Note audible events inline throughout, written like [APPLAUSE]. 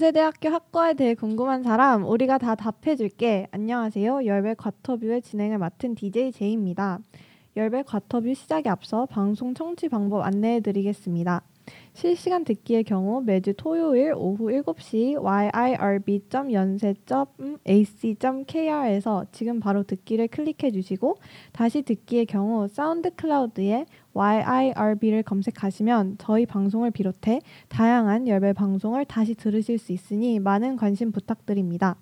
연세대학교 학과에 대해 궁금한 사람 우리가 다 답해줄게. 안녕하세요. 열배 과터뷰의 진행을 맡은 DJ 제이입니다. 열배 과터뷰 시작에 앞서 방송 청취 방법 안내해드리겠습니다. 실시간 듣기의 경우 매주 토요일 오후 7시 yirb.연세.ac.kr에서 지금 바로 듣기를 클릭해 주시고 다시 듣기의 경우 사운드 클라우드에 yirb를 검색하시면 저희 방송을 비롯해 다양한 열배 방송을 다시 들으실 수 있으니 많은 관심 부탁드립니다.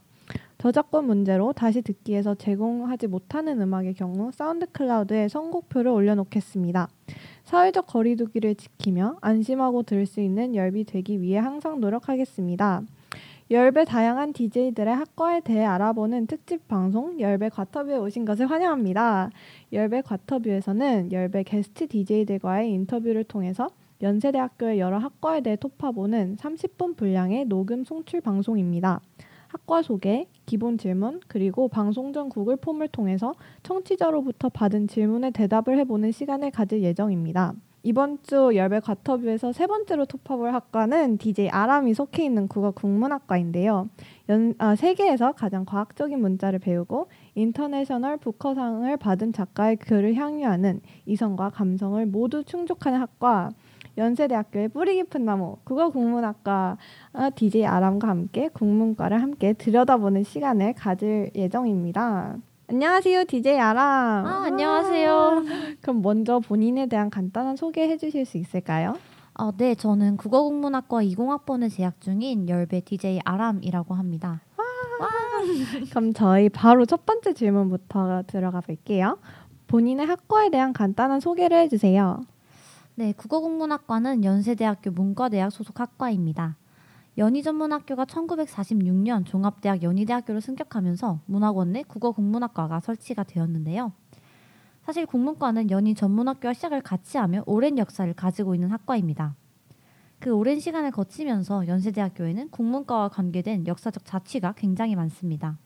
저작권 문제로 다시 듣기에서 제공하지 못하는 음악의 경우 사운드 클라우드에 선곡표를 올려놓겠습니다. 사회적 거리두기를 지키며 안심하고 들을 수 있는 열비 되기 위해 항상 노력하겠습니다. 열배 다양한 DJ들의 학과에 대해 알아보는 특집 방송 열배 과터뷰에 오신 것을 환영합니다. 열배 과터뷰에서는 열배 게스트 DJ들과의 인터뷰를 통해서 연세대학교의 여러 학과에 대해 톺아보는 30분 분량의 녹음 송출 방송입니다. 학과 소개, 기본 질문, 그리고 방송 전 구글 폼을 통해서 청취자로부터 받은 질문에 대답을 해보는 시간을 가질 예정입니다. 이번 주 엷의 과터뷰에서 세 번째로 톺아볼 학과는 DJ 아람이 속해 있는 국어 국문학과인데요. 연, 아, 세계에서 가장 과학적인 문자를 배우고 인터내셔널 부커상을 받은 작가의 글을 향유하는 이성과 감성을 모두 충족하는 학과 연세대학교의 뿌리 깊은 나무 국어 국문학과 DJ 아람과 함께 국문과를 함께 들여다보는 시간을 가질 예정입니다. 안녕하세요, DJ 아람. 아, 안녕하세요. [LAUGHS] 그럼 먼저 본인에 대한 간단한 소개해 주실 수 있을까요? 어, 네, 저는 국어국문학과 20학번에 재학 중인 열배 DJ 아람이라고 합니다. 와. [LAUGHS] 그럼 저희 바로 첫 번째 질문부터 들어가 볼게요. 본인의 학과에 대한 간단한 소개를 해주세요. 네, 국어국문학과는 연세대학교 문과대학 소속 학과입니다. 연희전문학교가 1946년 종합대학 연희대학교로 승격하면서 문학원 내 국어국문학과가 설치가 되었는데요. 사실 국문과는 연희전문학교와 시작을 같이 하며 오랜 역사를 가지고 있는 학과입니다. 그 오랜 시간을 거치면서 연세대학교에는 국문과와 관계된 역사적 자취가 굉장히 많습니다.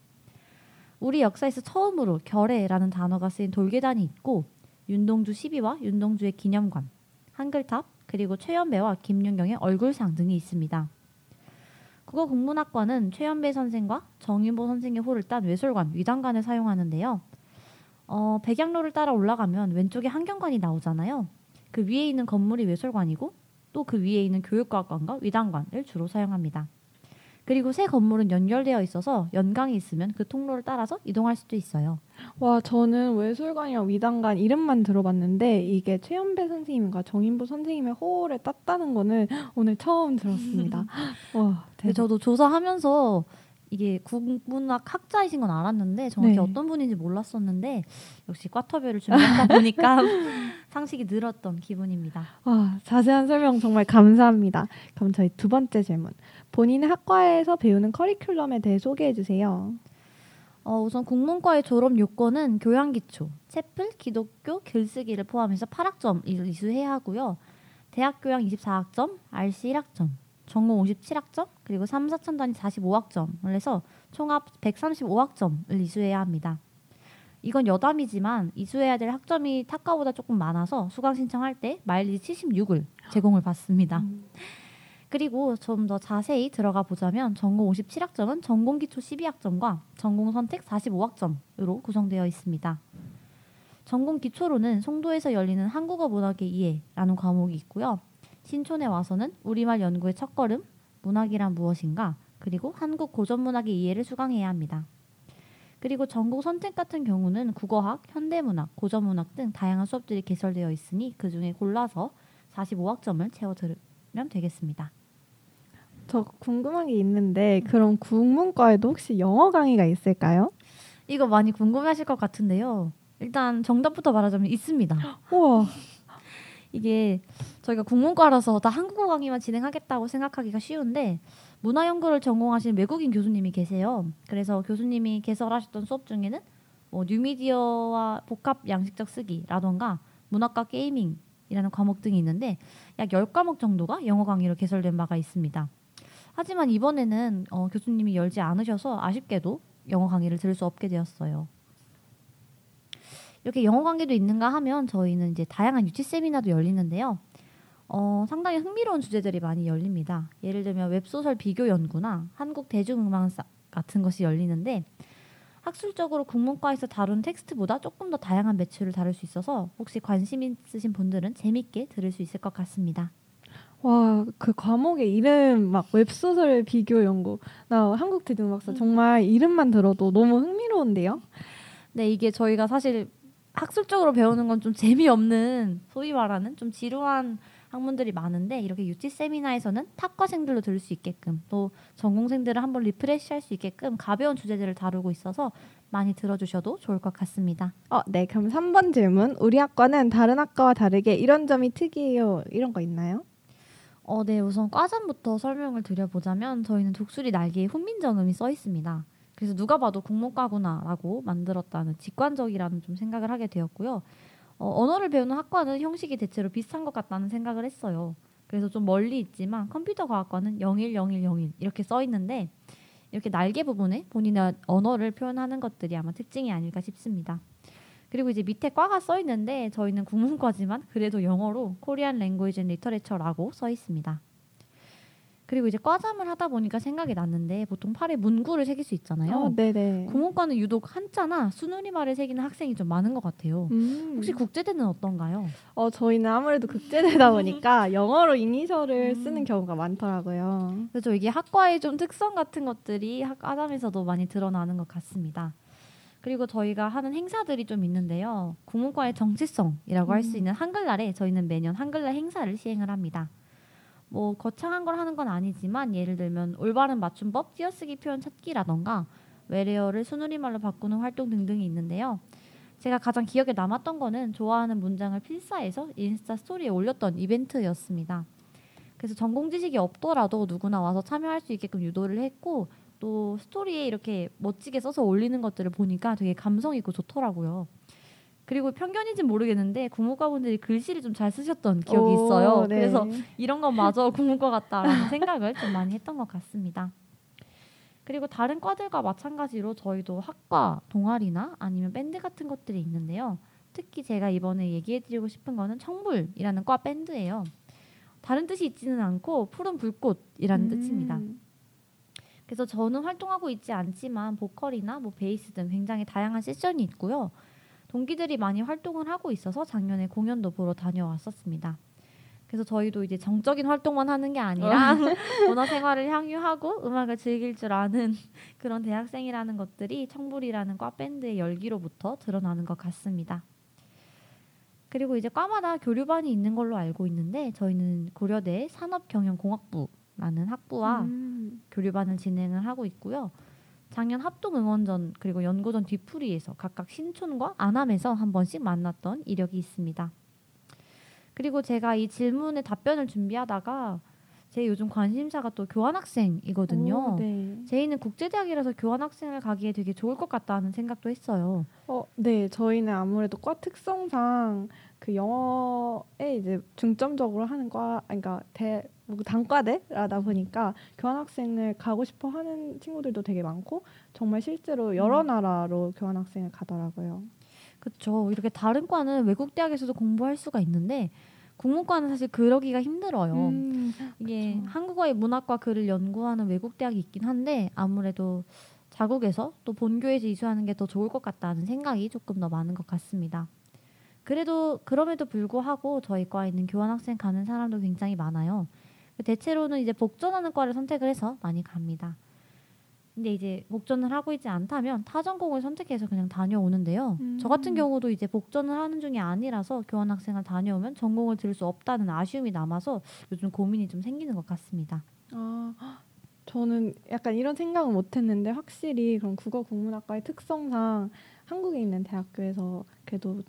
우리 역사에서 처음으로 결애라는 단어가 쓰인 돌계단이 있고 윤동주 시비와 윤동주의 기념관, 한글탑, 그리고 최연배와 김윤경의 얼굴상 등이 있습니다. 국어 국문학과는 최연배 선생과 정윤보 선생의 호를 딴 외솔관, 위단관을 사용하는데요. 어, 백양로를 따라 올라가면 왼쪽에 한경관이 나오잖아요. 그 위에 있는 건물이 외솔관이고 또 그 위에 있는 교육과학관과 위단관을 주로 사용합니다. 그리고 새 건물은 연결되어 있어서 연강이 있으면 그 통로를 따라서 이동할 수도 있어요. 와, 저는 외술관이랑 위단관 이름만 들어봤는데 이게 최연배 선생님과 정인보 선생님의 호를 땄다는 거는 [GASPS] 오늘 처음 들었습니다. [LAUGHS] 와, 네, 저도 조사하면서 이게 국문학 학자이신 건 알았는데 정확히 네. 어떤 분인지 몰랐었는데 역시 꽈터별을 준비하다 보니까 [LAUGHS] 상식이 늘었던 기분입니다. 와, 자세한 설명 정말 감사합니다. 그럼 저희 두 번째 질문. 본인의 학과에서 배우는 커리큘럼에 대해 소개해 주세요. 어, 우선 국문과의 졸업 요건은 교양 기초, 채플, 기독교, 글쓰기를 포함해서 8학점 이수해야 하고요. 대학 교양 24학점, RC 1학점, 전공 57학점, 그리고 3, 4천 단위 45학점을 해서 총합 135학점을 이수해야 합니다. 이건 여담이지만 이수해야 될 학점이 타과보다 조금 많아서 수강 신청할 때 마일리지 76을 제공을 받습니다. 음. 그리고 좀 더 자세히 들어가 보자면 전공 57학점은 전공 기초 12학점과 전공 선택 45학점으로 구성되어 있습니다. 전공 기초로는 송도에서 열리는 한국어 문학의 이해라는 과목이 있고요. 신촌에 와서는 우리말 연구의 첫걸음, 문학이란 무엇인가, 그리고 한국 고전 문학의 이해를 수강해야 합니다. 그리고 전공 선택 같은 경우는 국어학, 현대문학, 고전문학 등 다양한 수업들이 개설되어 있으니 그 중에 골라서 45학점을 채워 들으면 되겠습니다. 저 궁금한 게 있는데 그럼 국문과에도 혹시 영어 강의가 있을까요? 이거 많이 궁금해하실 것 같은데요. 일단 정답부터 말하자면 있습니다. 우와. 이게 저희가 국문과라서 다 한국어 강의만 진행하겠다고 생각하기가 쉬운데 문화 연구를 전공하신 외국인 교수님이 계세요. 그래서 교수님이 개설하셨던 수업 중에는 뭐 뉴미디어와 복합 양식적 쓰기라던가 문학과 게이밍이라는 과목 등이 있는데 약 10과목 정도가 영어 강의로 개설된 바가 있습니다. 하지만 이번에는 어, 교수님이 열지 않으셔서 아쉽게도 영어 강의를 들을 수 없게 되었어요. 이렇게 영어 강의도 있는가 하면 저희는 이제 다양한 유치 세미나도 열리는데요. 어, 상당히 흥미로운 주제들이 많이 열립니다. 예를 들면 웹소설 비교 연구나 한국 대중음악 같은 것이 열리는데 학술적으로 국문과에서 다룬 텍스트보다 조금 더 다양한 매체를 다룰 수 있어서 혹시 관심 있으신 분들은 재밌게 들을 수 있을 것 같습니다. 와, 그 과목의 이름 막 웹소설 비교 연구. 나 한국 대중음악사 음. 정말 이름만 들어도 너무 흥미로운데요. 네, 이게 저희가 사실 학술적으로 배우는 건 좀 재미없는 소위 말하는 좀 지루한 학문들이 많은데 이렇게 유치 세미나에서는 탁과생들로 들을 수 있게끔 또 전공생들을 한번 리프레시할 수 있게끔 가벼운 주제들을 다루고 있어서 많이 들어주셔도 좋을 것 같습니다. 어, 네. 그럼 3번 질문. 우리 학과는 다른 학과와 다르게 이런 점이 특이해요. 이런 거 있나요? 어, 네. 우선 과잠부터 설명을 드려보자면 저희는 독수리 날개에 훈민정음이 써 있습니다. 그래서 누가 봐도 국문과구나라고 만들었다는 직관적이라는 좀 생각을 하게 되었고요. 어, 언어를 배우는 학과는 형식이 대체로 비슷한 것 같다는 생각을 했어요. 그래서 좀 멀리 있지만 컴퓨터 과학과는 010101 이렇게 써 있는데 이렇게 날개 부분에 본인의 언어를 표현하는 것들이 아마 특징이 아닐까 싶습니다. 그리고 이제 밑에 과가 써 있는데 저희는 국문과지만 그래도 영어로 Korean Language and Literature라고 써 있습니다. 그리고 이제 과잠을 하다 보니까 생각이 났는데 보통 팔에 문구를 새길 수 있잖아요. 어, 네네. 국문과는 유독 한자나 순우리말을 새기는 학생이 좀 많은 것 같아요. 음. 혹시 국제대는 어떤가요? 어 저희는 아무래도 국제대다 보니까 영어로 이니셜을 음. 쓰는 경우가 많더라고요. 그렇죠. 이게 학과의 좀 특성 같은 것들이 과잠에서도 많이 드러나는 것 같습니다. 그리고 저희가 하는 행사들이 좀 있는데요. 국문과의 정체성이라고 음. 할수 있는 한글날에 저희는 매년 한글날 행사를 시행을 합니다. 뭐 거창한 걸 하는 건 아니지만 예를 들면 올바른 맞춤법, 띄어쓰기 표현 찾기라던가 외래어를 순우리말로 바꾸는 활동 등등이 있는데요. 제가 가장 기억에 남았던 거는 좋아하는 문장을 필사해서 인스타 스토리에 올렸던 이벤트였습니다. 그래서 전공 지식이 없더라도 누구나 와서 참여할 수 있게끔 유도를 했고 또 스토리에 이렇게 멋지게 써서 올리는 것들을 보니까 되게 감성 있고 좋더라고요. 그리고 편견인지 모르겠는데 국문과분들이 글씨를 좀 잘 쓰셨던 기억이 오, 있어요. 네. 그래서 이런 건 마저 국문과 같다라는 [LAUGHS] 생각을 좀 많이 했던 것 같습니다. 그리고 다른 과들과 마찬가지로 저희도 학과 동아리나 아니면 밴드 같은 것들이 있는데요. 특히 제가 이번에 얘기해드리고 싶은 거는 청불이라는 과 밴드예요. 다른 뜻이 있지는 않고 푸른 불꽃이라는 음. 뜻입니다. 그래서 저는 활동하고 있지 않지만 보컬이나 뭐 베이스 등 굉장히 다양한 세션이 있고요. 동기들이 많이 활동을 하고 있어서 작년에 공연도 보러 다녀왔었습니다. 그래서 저희도 이제 정적인 활동만 하는 게 아니라 어. [LAUGHS] 문화 생활을 향유하고 음악을 즐길 줄 아는 [LAUGHS] 그런 대학생이라는 것들이 청불이라는 과 밴드의 열기로부터 드러나는 것 같습니다. 그리고 이제 과마다 교류반이 있는 걸로 알고 있는데 저희는 고려대 산업경영공학부라는 학부와 음. 교류반을 진행을 하고 있고요. 작년 합동 응원전 그리고 연고전 뒤풀이에서 각각 신촌과 안암에서 한 번씩 만났던 이력이 있습니다. 그리고 제가 이 질문에 답변을 준비하다가 제 요즘 관심사가 또 교환학생이거든요. 오, 네. 제이는 국제대학이라서 교환학생을 가기에 되게 좋을 것 같다는 생각도 했어요. 어, 네, 저희는 아무래도 과 특성상 그 영어에 이제 중점적으로 하는 과, 그러니까 대 뭐 단과대라다 보니까 교환학생을 가고 싶어 하는 친구들도 되게 많고 정말 실제로 여러 음. 나라로 교환학생을 가더라고요. 그렇죠. 이렇게 다른 과는 외국 대학에서도 공부할 수가 있는데 국문과는 사실 그러기가 힘들어요. 음, 이게 그쵸. 한국어의 문학과 글을 연구하는 외국 대학이 있긴 한데 아무래도 자국에서 또 본교에서 이수하는 게 더 좋을 것 같다는 생각이 조금 더 많은 것 같습니다. 그래도 그럼에도 불구하고 저희 과에 있는 교환학생 가는 사람도 굉장히 많아요. 대체로는 이제 복전하는 과를 선택을 해서 많이 갑니다. 근데 이제 복전을 하고 있지 않다면 타 전공을 선택해서 그냥 다녀오는데요. 음. 저 같은 경우도 이제 복전을 하는 중이 아니라서 교환학생을 다녀오면 전공을 들을 수 없다는 아쉬움이 남아서 요즘 고민이 좀 생기는 것 같습니다. 아, 저는 약간 이런 생각은 못했는데 확실히 그럼 국어 국문학과의 특성상 한국에 있는 대학교에서 그래도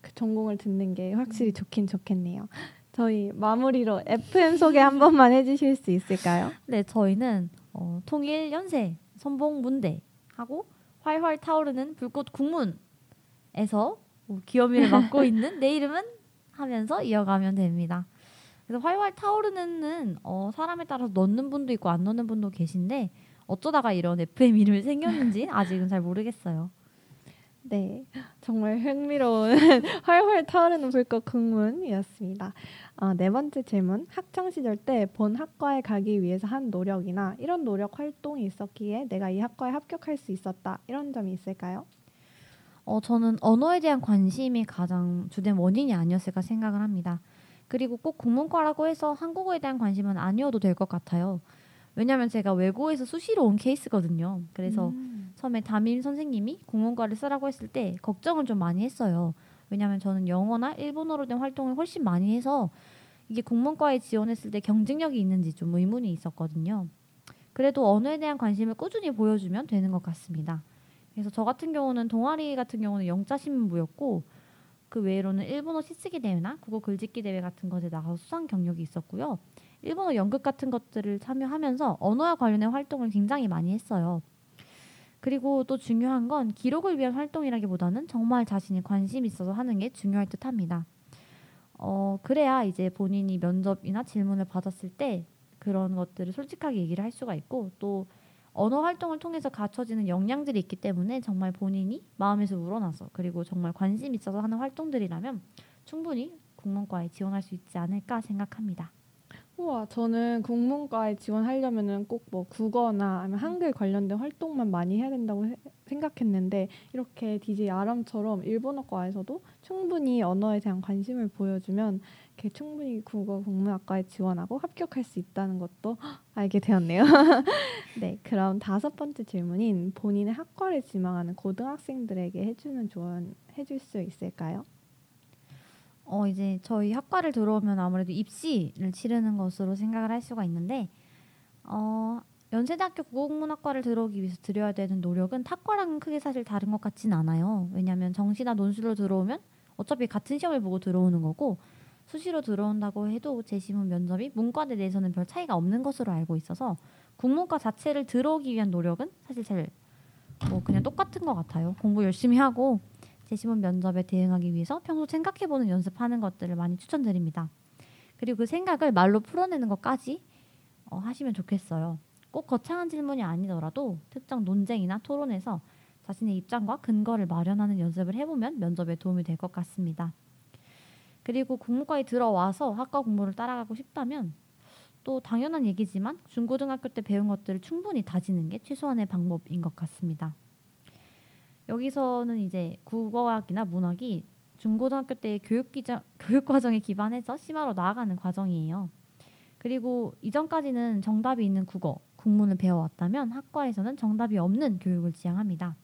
그 전공을 듣는 게 확실히 음. 좋긴 좋겠네요. 저희 마무리로 FM 소개 한 번만 해주실 수 있을까요? 네, 저희는 어, 통일 연세 선봉 문대 하고 활활 타오르는 불꽃 국문에서 뭐 기여미를 맡고 [LAUGHS] 있는 내 이름은 하면서 이어가면 됩니다. 그래서 활활 타오르는은 어, 사람에 따라서 넣는 분도 있고 안 넣는 분도 계신데 어쩌다가 이런 FM 이름이 생겼는지 아직은 잘 모르겠어요. 네, 정말 흥미로운 [LAUGHS] 활활 타오르는 불꽃 국문이었습니다. 어, 네 번째 질문. 학창 시절 때 본 학과에 가기 위해서 한 노력이나 이런 노력 활동이 있었기에 내가 이 학과에 합격할 수 있었다. 이런 점이 있을까요? 어, 저는 언어에 대한 관심이 가장 주된 원인이 아니었을까 생각을 합니다. 그리고 꼭 국문과라고 해서 한국어에 대한 관심은 아니어도 될 것 같아요. 왜냐하면 제가 외고에서 수시로 온 케이스거든요. 그래서 음. 처음에 담임 선생님이 국문과를 쓰라고 했을 때 걱정을 좀 많이 했어요. 왜냐하면 저는 영어나 일본어로 된 활동을 훨씬 많이 해서 이게 국문과에 지원했을 때 경쟁력이 있는지 좀 의문이 있었거든요. 그래도 언어에 대한 관심을 꾸준히 보여주면 되는 것 같습니다. 그래서 저 같은 경우는 동아리 같은 경우는 영자 신문부였고 그 외로는 일본어 시쓰기 대회나 국어 글짓기 대회 같은 것에 나가서 수상 경력이 있었고요. 일본어 연극 같은 것들을 참여하면서 언어와 관련된 활동을 굉장히 많이 했어요. 그리고 또 중요한 건 기록을 위한 활동이라기보다는 정말 자신이 관심 있어서 하는 게 중요할 듯 합니다. 어, 그래야 이제 본인이 면접이나 질문을 받았을 때 그런 것들을 솔직하게 얘기를 할 수가 있고 또 언어 활동을 통해서 갖춰지는 역량들이 있기 때문에 정말 본인이 마음에서 우러나서 그리고 정말 관심 있어서 하는 활동들이라면 충분히 국문과에 지원할 수 있지 않을까 생각합니다. 우와, 저는 국문과에 지원하려면은 꼭 뭐 국어나 아니면 한글 관련된 활동만 많이 해야 된다고 해, 생각했는데 이렇게 DJ 아람처럼 일본어과에서도 충분히 언어에 대한 관심을 보여주면 이렇게 충분히 국어 국문학과에 지원하고 합격할 수 있다는 것도 [GASPS] 알게 되었네요. [LAUGHS] 네, 그럼 다섯 번째 질문인 본인의 학과를 지망하는 고등학생들에게 해주는 조언 해줄 수 있을까요? 어 이제 저희 학과를 들어오면 아무래도 입시를 치르는 것으로 생각을 할 수가 있는데 어 연세대학교 국어국문학과를 들어오기 위해서 들여야 되는 노력은 탁과랑은 크게 사실 다른 것 같진 않아요. 왜냐하면 정시나 논술로 들어오면 어차피 같은 시험을 보고 들어오는 거고 수시로 들어온다고 해도 재시문 면접이 문과대 내에서는 별 차이가 없는 것으로 알고 있어서 국문과 자체를 들어오기 위한 노력은 사실 잘뭐 그냥 똑같은 것 같아요. 공부 열심히 하고 재시문 면접에 대응하기 위해서 평소 생각해보는 연습하는 것들을 많이 추천드립니다. 그리고 그 생각을 말로 풀어내는 것까지 어, 하시면 좋겠어요. 꼭 거창한 질문이 아니더라도 특정 논쟁이나 토론에서 자신의 입장과 근거를 마련하는 연습을 해보면 면접에 도움이 될 것 같습니다. 그리고 국문과에 들어와서 학과 공부를 따라가고 싶다면 또 당연한 얘기지만 중고등학교 때 배운 것들을 충분히 다지는 게 최소한의 방법인 것 같습니다. 여기서는 이제 국어학이나 문학이 중고등학교 때 교육 기자, 교육 과정에 기반해서 심화로 나아가는 과정이에요. 그리고 이전까지는 정답이 있는 국어, 국문을 배워왔다면 학과에서는 정답이 없는 교육을 지향합니다.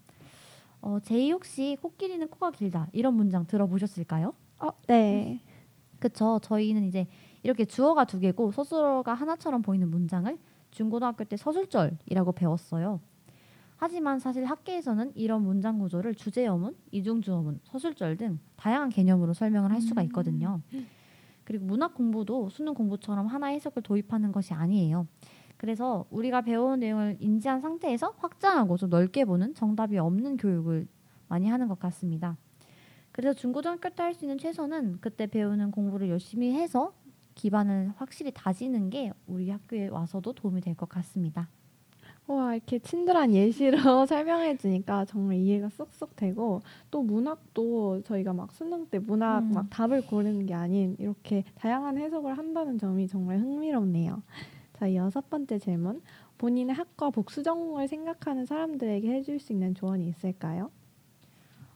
어, 제이 혹시 코끼리는 코가 길다 이런 문장 들어보셨을까요? 어, 네. 그쵸. 저희는 이제 이렇게 주어가 두 개고 서술어가 하나처럼 보이는 문장을 중고등학교 때 서술절이라고 배웠어요. 하지만 사실 학계에서는 이런 문장 구조를 주제어문, 이중주어문, 서술절 등 다양한 개념으로 설명을 할 수가 있거든요. 그리고 문학 공부도 수능 공부처럼 하나의 해석을 도입하는 것이 아니에요. 그래서 우리가 배운 내용을 인지한 상태에서 확장하고 좀 넓게 보는 정답이 없는 교육을 많이 하는 것 같습니다. 그래서 중고등학교 때 할 수 있는 최선은 그때 배우는 공부를 열심히 해서 기반을 확실히 다지는 게 우리 학교에 와서도 도움이 될 것 같습니다. 와 이렇게 친절한 예시로 [LAUGHS] 설명해 주니까 정말 이해가 쏙쏙 되고 또 문학도 저희가 막 수능 때 문학 음. 막 답을 고르는 게 아닌 이렇게 다양한 해석을 한다는 점이 정말 흥미롭네요. 자 여섯 번째 질문 본인의 학과 복수 전공을 생각하는 사람들에게 해줄 수 있는 조언이 있을까요?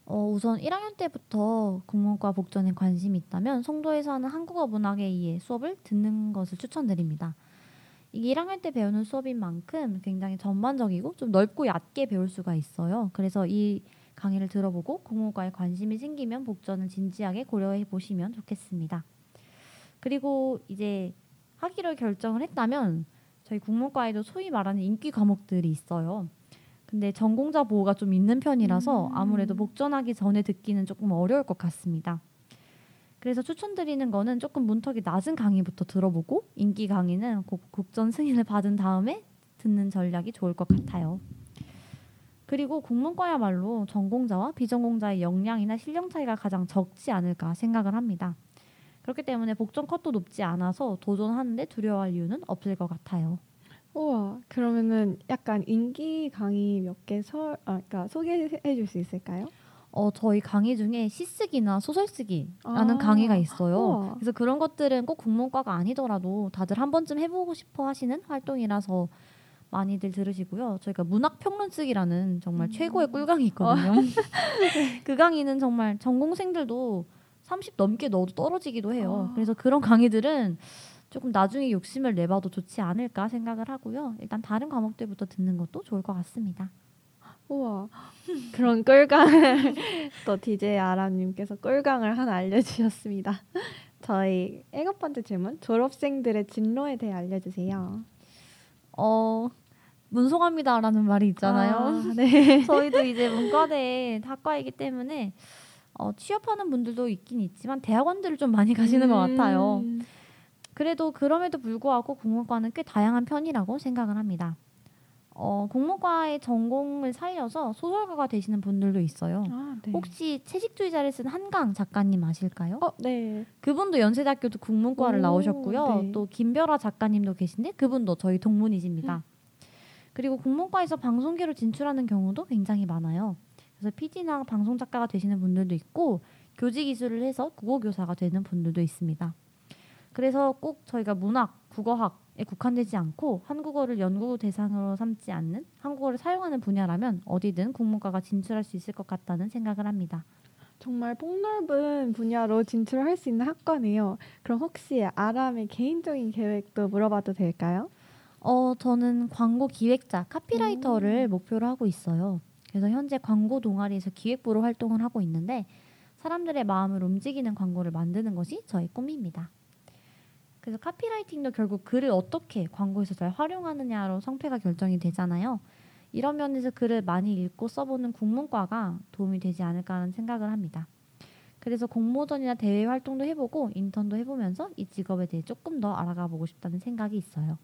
어, 우선 1학년 때부터 국문과 복전에 관심이 있다면 송도에서 하는 한국어 문학에 의해 수업을 듣는 것을 추천드립니다. 이게 1학년 때 배우는 수업인 만큼 굉장히 전반적이고 좀 넓고 얕게 배울 수가 있어요. 그래서 이 강의를 들어보고 국문과에 관심이 생기면 복전을 진지하게 고려해 보시면 좋겠습니다. 그리고 이제 하기로 결정을 했다면 저희 국문과에도 소위 말하는 인기 과목들이 있어요. 근데 전공자 보호가 좀 있는 편이라서 음. 아무래도 복전하기 전에 듣기는 조금 어려울 것 같습니다. 그래서 추천드리는 거는 조금 문턱이 낮은 강의부터 들어보고 인기 강의는 꼭 국전 승인을 받은 다음에 듣는 전략이 좋을 것 같아요. 그리고 국문과야말로 전공자와 비전공자의 역량이나 실력 차이가 가장 적지 않을까 생각을 합니다. 그렇기 때문에 복전 컷도 높지 않아서 도전하는데 두려워할 이유는 없을 것 같아요. 우와, 그러면은 약간 인기 강의 몇 개 설, 아, 그러니까 소개해 줄 수 있을까요? 어, 저희 강의 중에 시쓰기나 소설 쓰기라는 아. 강의가 있어요. 우와. 그래서 그런 것들은 꼭 국문과가 아니더라도 다들 한 번쯤 해보고 싶어 하시는 활동이라서 많이들 들으시고요. 저희가 문학 평론 쓰기라는 정말 음. 최고의 꿀강이 있거든요. [LAUGHS] 그 강의는 정말 전공생들도 30 넘게 넣어도 떨어지기도 해요. 아. 그래서 그런 강의들은 조금 나중에 욕심을 내봐도 좋지 않을까 생각을 하고요. 일단 다른 과목들부터 듣는 것도 좋을 것 같습니다. 우와 그런 꿀강을 [LAUGHS] 또 DJ 아람님께서 꿀강을 하나 알려주셨습니다. [LAUGHS] 저희 일곱 번째 질문 졸업생들의 진로에 대해 알려주세요. 어 문송합니다라는 말이 있잖아요. 아, [LAUGHS] 네. 저희도 이제 문과대 학과이기 때문에 어, 취업하는 분들도 있긴 있지만 대학원들을 좀 많이 가시는 것 같아요. 음. 그래도 그럼에도 불구하고 국문과는 꽤 다양한 편이라고 생각을 합니다. 어, 국문과의 전공을 살려서 소설가가 되시는 분들도 있어요. 아, 네. 혹시 채식주의자를 쓴 한강 작가님 아실까요? 어, 네. 그분도 연세대학교도 국문과를 오, 나오셨고요. 네. 또 김별아 작가님도 계신데 그분도 저희 동문이십니다. 음. 그리고 국문과에서 방송계로 진출하는 경우도 굉장히 많아요. 그래서 PD나 방송 작가가 되시는 분들도 있고 교직 이수를 해서 국어 교사가 되는 분들도 있습니다. 그래서 꼭 저희가 문학, 국어학에 국한되지 않고 한국어를 연구 대상으로 삼지 않는 한국어를 사용하는 분야라면 어디든 국문과가 진출할 수 있을 것 같다는 생각을 합니다. 정말 폭넓은 분야로 진출할 수 있는 학과네요. 그럼 혹시 아람의 개인적인 계획도 물어봐도 될까요? 어, 저는 광고 기획자, 카피라이터를 목표로 하고 있어요. 그래서 현재 광고 동아리에서 기획부로 활동을 하고 있는데 사람들의 마음을 움직이는 광고를 만드는 것이 저의 꿈입니다. 그래서 카피라이팅도 결국 글을 어떻게 광고에서 잘 활용하느냐로 성패가 결정이 되잖아요. 이런 면에서 글을 많이 읽고 써보는 국문과가 도움이 되지 않을까 하는 생각을 합니다. 그래서 공모전이나 대회 활동도 해보고 인턴도 해보면서 이 직업에 대해 조금 더 알아가 보고 싶다는 생각이 있어요.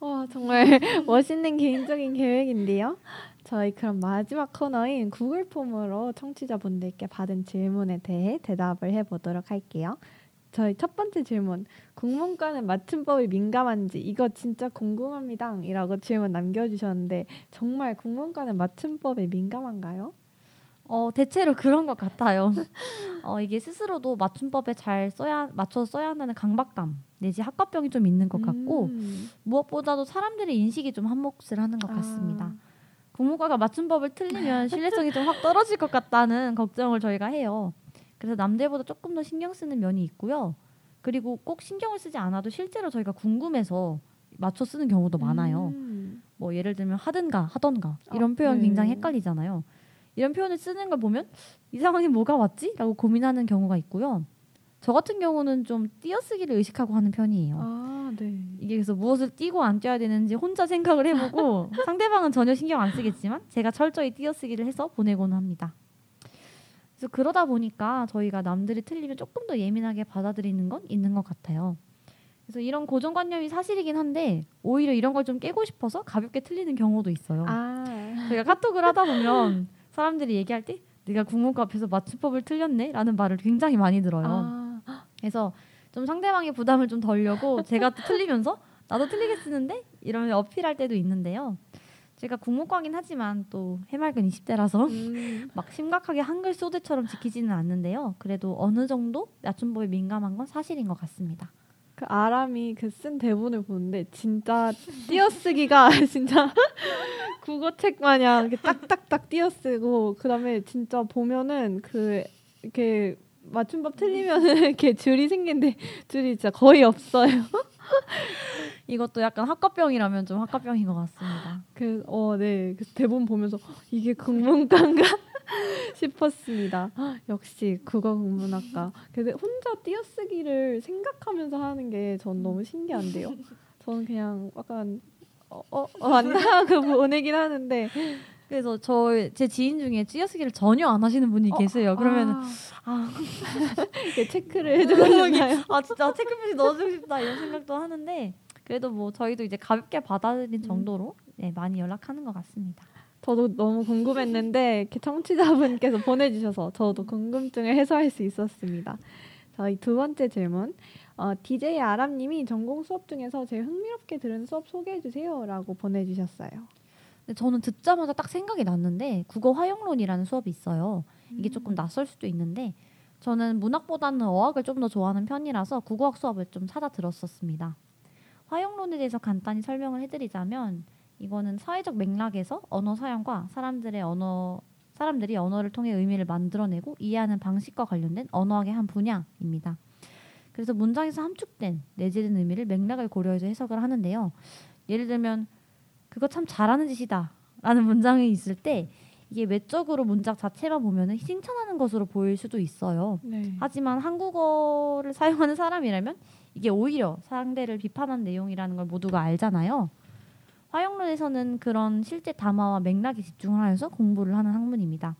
와 정말 [LAUGHS] 멋있는 개인적인 계획인데요. 저희 그럼 마지막 코너인 구글 폼으로 청취자분들께 받은 질문에 대해 대답을 해보도록 할게요. 저희 첫 번째 질문 국문과는 맞춤법이 민감한지 이거 진짜 궁금합니다 이라고 질문 남겨주셨는데 정말 국문과는 맞춤법에 민감한가요? 어, 대체로 그런 것 같아요. [LAUGHS] 어, 이게 스스로도 맞춤법에 잘 써야 맞춰 써야 한다는 강박감 내지 학과병이 좀 있는 것 같고 음. 무엇보다도 사람들의 인식이 좀 한몫을 하는 것 같습니다. 국문과가 맞춤법을 틀리면 신뢰성이 좀 확 떨어질 것 같다는 걱정을 저희가 해요. 그래서 남들보다 조금 더 신경 쓰는 면이 있고요. 그리고 꼭 신경을 쓰지 않아도 실제로 저희가 궁금해서 맞춰 쓰는 경우도 많아요. 음. 뭐 예를 들면 하든가 하던가 이런 아, 표현 네. 굉장히 헷갈리잖아요. 이런 표현을 쓰는 걸 보면 이상하게 뭐가 왔지? 라고 고민하는 경우가 있고요. 저 같은 경우는 좀 띄어쓰기를 의식하고 하는 편이에요. 아 네. 이게 그래서 무엇을 띄고 안 띄어야 되는지 혼자 생각을 해보고 [LAUGHS] 상대방은 전혀 신경 안 쓰겠지만 제가 철저히 띄어쓰기를 해서 보내고는 합니다. 그래서 그러다 보니까 저희가 남들이 틀리면 조금 더 예민하게 받아들이는 건 있는 것 같아요. 그래서 이런 고정관념이 사실이긴 한데 오히려 이런 걸 좀 깨고 싶어서 가볍게 틀리는 경우도 있어요. 아 저희가 카톡을 하다 보면 사람들이 얘기할 때 네가 국문과 앞에서 맞춤법을 틀렸네 라는 말을 굉장히 많이 들어요. 아, 그래서 좀 상대방의 부담을 좀 덜려고 제가 또 틀리면서 나도 틀리게 쓰는데 이러면 어필할 때도 있는데요. 제가 국문과긴 하지만 또 해맑은 20대라서 음. [LAUGHS] 막 심각하게 한글 소대처럼 지키지는 않는데요. 그래도 어느 정도 맞춤법에 민감한 건 사실인 것 같습니다. 그 아람이 그 쓴 대본을 보는데 진짜 띄어쓰기가 [LAUGHS] 진짜 [LAUGHS] 국어책 마냥 이렇게 딱딱딱 띄어쓰고 그다음에 진짜 보면은 그 이렇게 맞춤법 틀리면은 이렇게 줄이 생긴데 줄이 진짜 거의 없어요. [LAUGHS] 이것도 약간 학과병이라면 좀 학과병인 것 같습니다. 그 어 네. 그 대본 보면서 이게 국문과인가 [LAUGHS] 싶었습니다. [GASPS] 역시 국어 국문학과. 근데 혼자 띄어쓰기를 생각하면서 하는 게 전 너무 신기한데요. 저는 그냥 약간 어 어 어, 안다 [LAUGHS] 하고 보내긴 하는데 그래서 저 제 지인 중에 찌어쓰기를 전혀 안 하시는 분이 계세요. 그러면 아, 아, [LAUGHS] 체크를 해주나요? 아 진짜 체크표시 넣어주고 싶다 이런 생각도 하는데 그래도 뭐 저희도 이제 가볍게 받아들인 정도로 네, 많이 연락하는 것 같습니다. 저도 너무 궁금했는데 이렇게 청취자분께서 보내주셔서 저도 궁금증을 해소할 수 있었습니다. 저희 두 번째 질문. 어, DJ 아람님이 전공 수업 중에서 제일 흥미롭게 들은 수업 소개해 주세요라고 보내주셨어요. 저는 듣자마자 딱 생각이 났는데 국어 활용론이라는 수업이 있어요. 이게 조금 낯설 수도 있는데 저는 문학보다는 어학을 좀 더 좋아하는 편이라서 국어학 수업을 좀 찾아 들었었습니다. 화용론에 대해서 간단히 설명을 해드리자면 이거는 사회적 맥락에서 언어 사용과 사람들의 언어 사람들이 언어를 통해 의미를 만들어내고 이해하는 방식과 관련된 언어학의 한 분야입니다. 그래서 문장에서 함축된 내재된 의미를 맥락을 고려해서 해석을 하는데요. 예를 들면 그거 참 잘하는 짓이다 라는 문장이 있을 때 이게 외적으로 문장 자체만 보면은 칭찬하는 것으로 보일 수도 있어요. 네. 하지만 한국어를 사용하는 사람이라면 이게 오히려 상대를 비판한 내용이라는 걸 모두가 알잖아요. 화용론에서는 그런 실제 담화와 맥락에 집중을 하면서 공부를 하는 학문입니다.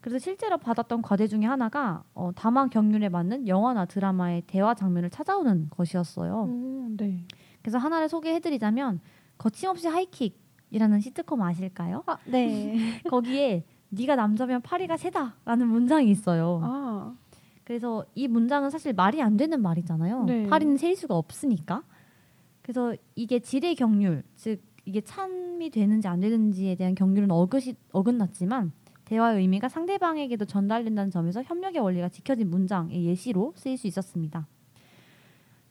그래서 실제로 받았던 과제 중에 하나가 어, 담화 경륜에 맞는 영화나 드라마의 대화 장면을 찾아오는 것이었어요. 음, 네. 그래서 하나를 소개해드리자면 거침없이 하이킥이라는 시트콤 아실까요? 아, 네. [LAUGHS] 거기에 네가 남자면 파리가 새다라는 문장이 있어요. 아, 그래서 이 문장은 사실 말이 안 되는 말이잖아요. 네. 파리는 셀 수가 없으니까. 그래서 이게 질의 경률, 즉 이게 참이 되는지 안 되는지에 대한 경률은 어긋이, 어긋났지만 대화의 의미가 상대방에게도 전달된다는 점에서 협력의 원리가 지켜진 문장의 예시로 쓰일 수 있었습니다.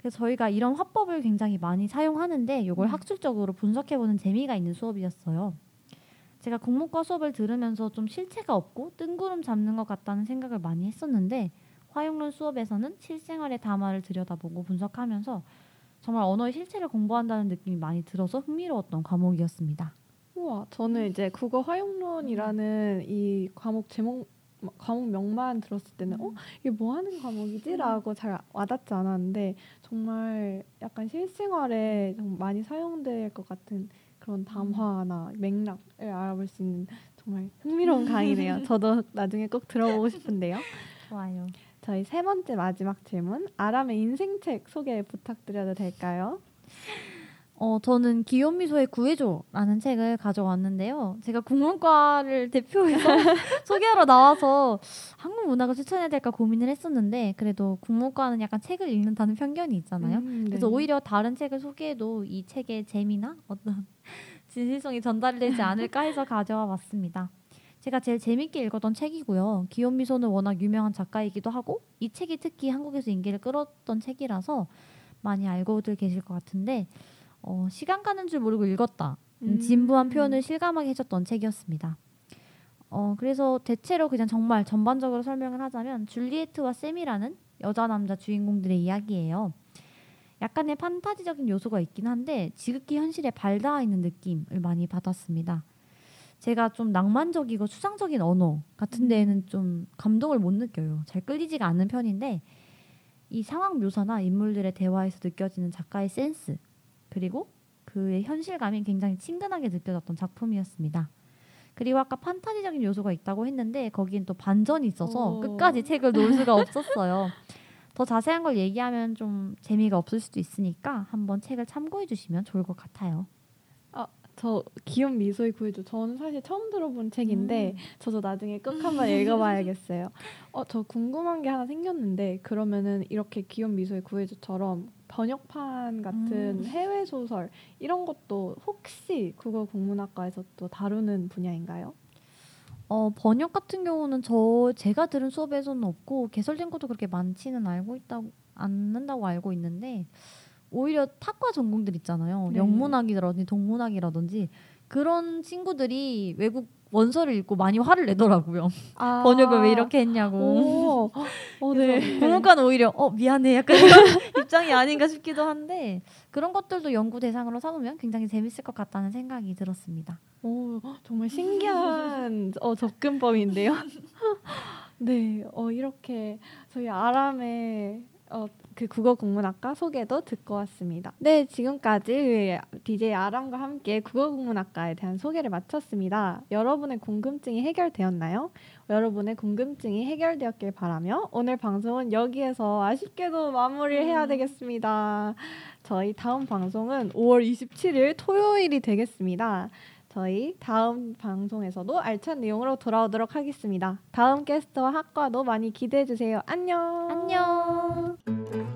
그래서 저희가 이런 화법을 굉장히 많이 사용하는데 이걸 음. 학술적으로 분석해보는 재미가 있는 수업이었어요. 제가 국문과 수업을 들으면서 좀 실체가 없고 뜬구름 잡는 것 같다는 생각을 많이 했었는데 화용론 수업에서는 실생활의 담화를 들여다보고 분석하면서 정말 언어의 실체를 공부한다는 느낌이 많이 들어서 흥미로웠던 과목이었습니다. 우와, 저는 이제 국어 화용론이라는 이 과목 제목 과목명만 들었을 때는 어 이게 뭐 하는 과목이지라고 잘 와닿지 않았는데 정말 약간 실생활에 좀 많이 사용될 것 같은 그런 담화나 맥락을 알아볼 수 있는 정말 흥미로운 강의네요. [LAUGHS] 저도 나중에 꼭 들어보고 싶은데요. 좋아요. 저희 세 번째 마지막 질문 아람의 인생책 소개 부탁드려도 될까요? 어, 저는 기욤미소의 구해줘라는 책을 가져왔는데요. 제가 국문과를 대표해서 [LAUGHS] 소개하러 나와서 한국 문학을 추천해야 될까 고민을 했었는데 그래도 국문과는 약간 책을 읽는다는 편견이 있잖아요. 음, 그래서 네. 오히려 다른 책을 소개해도 이 책의 재미나 어떤 [LAUGHS] 진실성이 전달되지 않을까 해서 가져와 봤습니다. 제가 제일 재밌게 읽었던 책이고요. 기욤미소는 워낙 유명한 작가이기도 하고 이 책이 특히 한국에서 인기를 끌었던 책이라서 많이 알고들 계실 것 같은데 어, 시간 가는 줄 모르고 읽었다. 음, 진부한 표현을 실감하게 해줬던 책이었습니다. 어, 그래서 대체로 그냥 정말 전반적으로 설명을 하자면 줄리에트와 샘이라는 여자 남자 주인공들의 이야기예요. 약간의 판타지적인 요소가 있긴 한데 지극히 현실에 발닿아 있는 느낌을 많이 받았습니다. 제가 좀 낭만적이고 추상적인 언어 같은 데에는 좀 감동을 못 느껴요. 잘 끌리지가 않는 편인데 이 상황 묘사나 인물들의 대화에서 느껴지는 작가의 센스 그리고 그의 현실감이 굉장히 친근하게 느껴졌던 작품이었습니다. 그리고 아까 판타지적인 요소가 있다고 했는데 거기엔 또 반전이 있어서 오. 끝까지 책을 놓을 수가 없었어요. 더 자세한 걸 얘기하면 좀 재미가 없을 수도 있으니까 한번 책을 참고해 주시면 좋을 것 같아요. 저 기욤 미소의 구해줘. 저는 사실 처음 들어본 책인데 음. 저도 나중에 꼭 한번 읽어봐야겠어요. [LAUGHS] 어, 저 궁금한 게 하나 생겼는데 그러면은 이렇게 기욤 미소의 구해줘처럼 번역판 같은 음. 해외 소설 이런 것도 혹시 국어 국문학과에서 또 다루는 분야인가요? 어, 번역 같은 경우는 저 제가 들은 수업에서는 없고 개설된 것도 그렇게 많지는 알고 있다고 않는다고 알고 있는데 오히려 탁과 전공들 있잖아요. 네. 영문학이라든지 동문학이라든지 그런 친구들이 외국 원서를 읽고 많이 화를 내더라고요. 아, [LAUGHS] 번역을 왜 이렇게 했냐고. 오, [LAUGHS] 어, 네. 국문과는 오히려 어 미안해 약간 [LAUGHS] 이런 입장이 아닌가 싶기도 한데 그런 것들도 연구 대상으로 삼으면 굉장히 재밌을 것 같다는 생각이 들었습니다. 오, 정말 신기한 어, 접근법인데요. 네, 어, 이렇게 저희 아람의 어, 그 국어 국문학과 소개도 듣고 왔습니다. 네, 지금까지 DJ 아람과 함께 국어 국문학과에 대한 소개를 마쳤습니다. 여러분의 궁금증이 해결되었나요? 여러분의 궁금증이 해결되었길 바라며 오늘 방송은 여기에서 아쉽게도 마무리를 해야 되겠습니다. 저희 다음 방송은 5월 27일 토요일이 되겠습니다. 저희 다음 방송에서도 알찬 내용으로 돌아오도록 하겠습니다. 다음 게스트와 학과도 많이 기대해 주세요. 안녕. 안녕.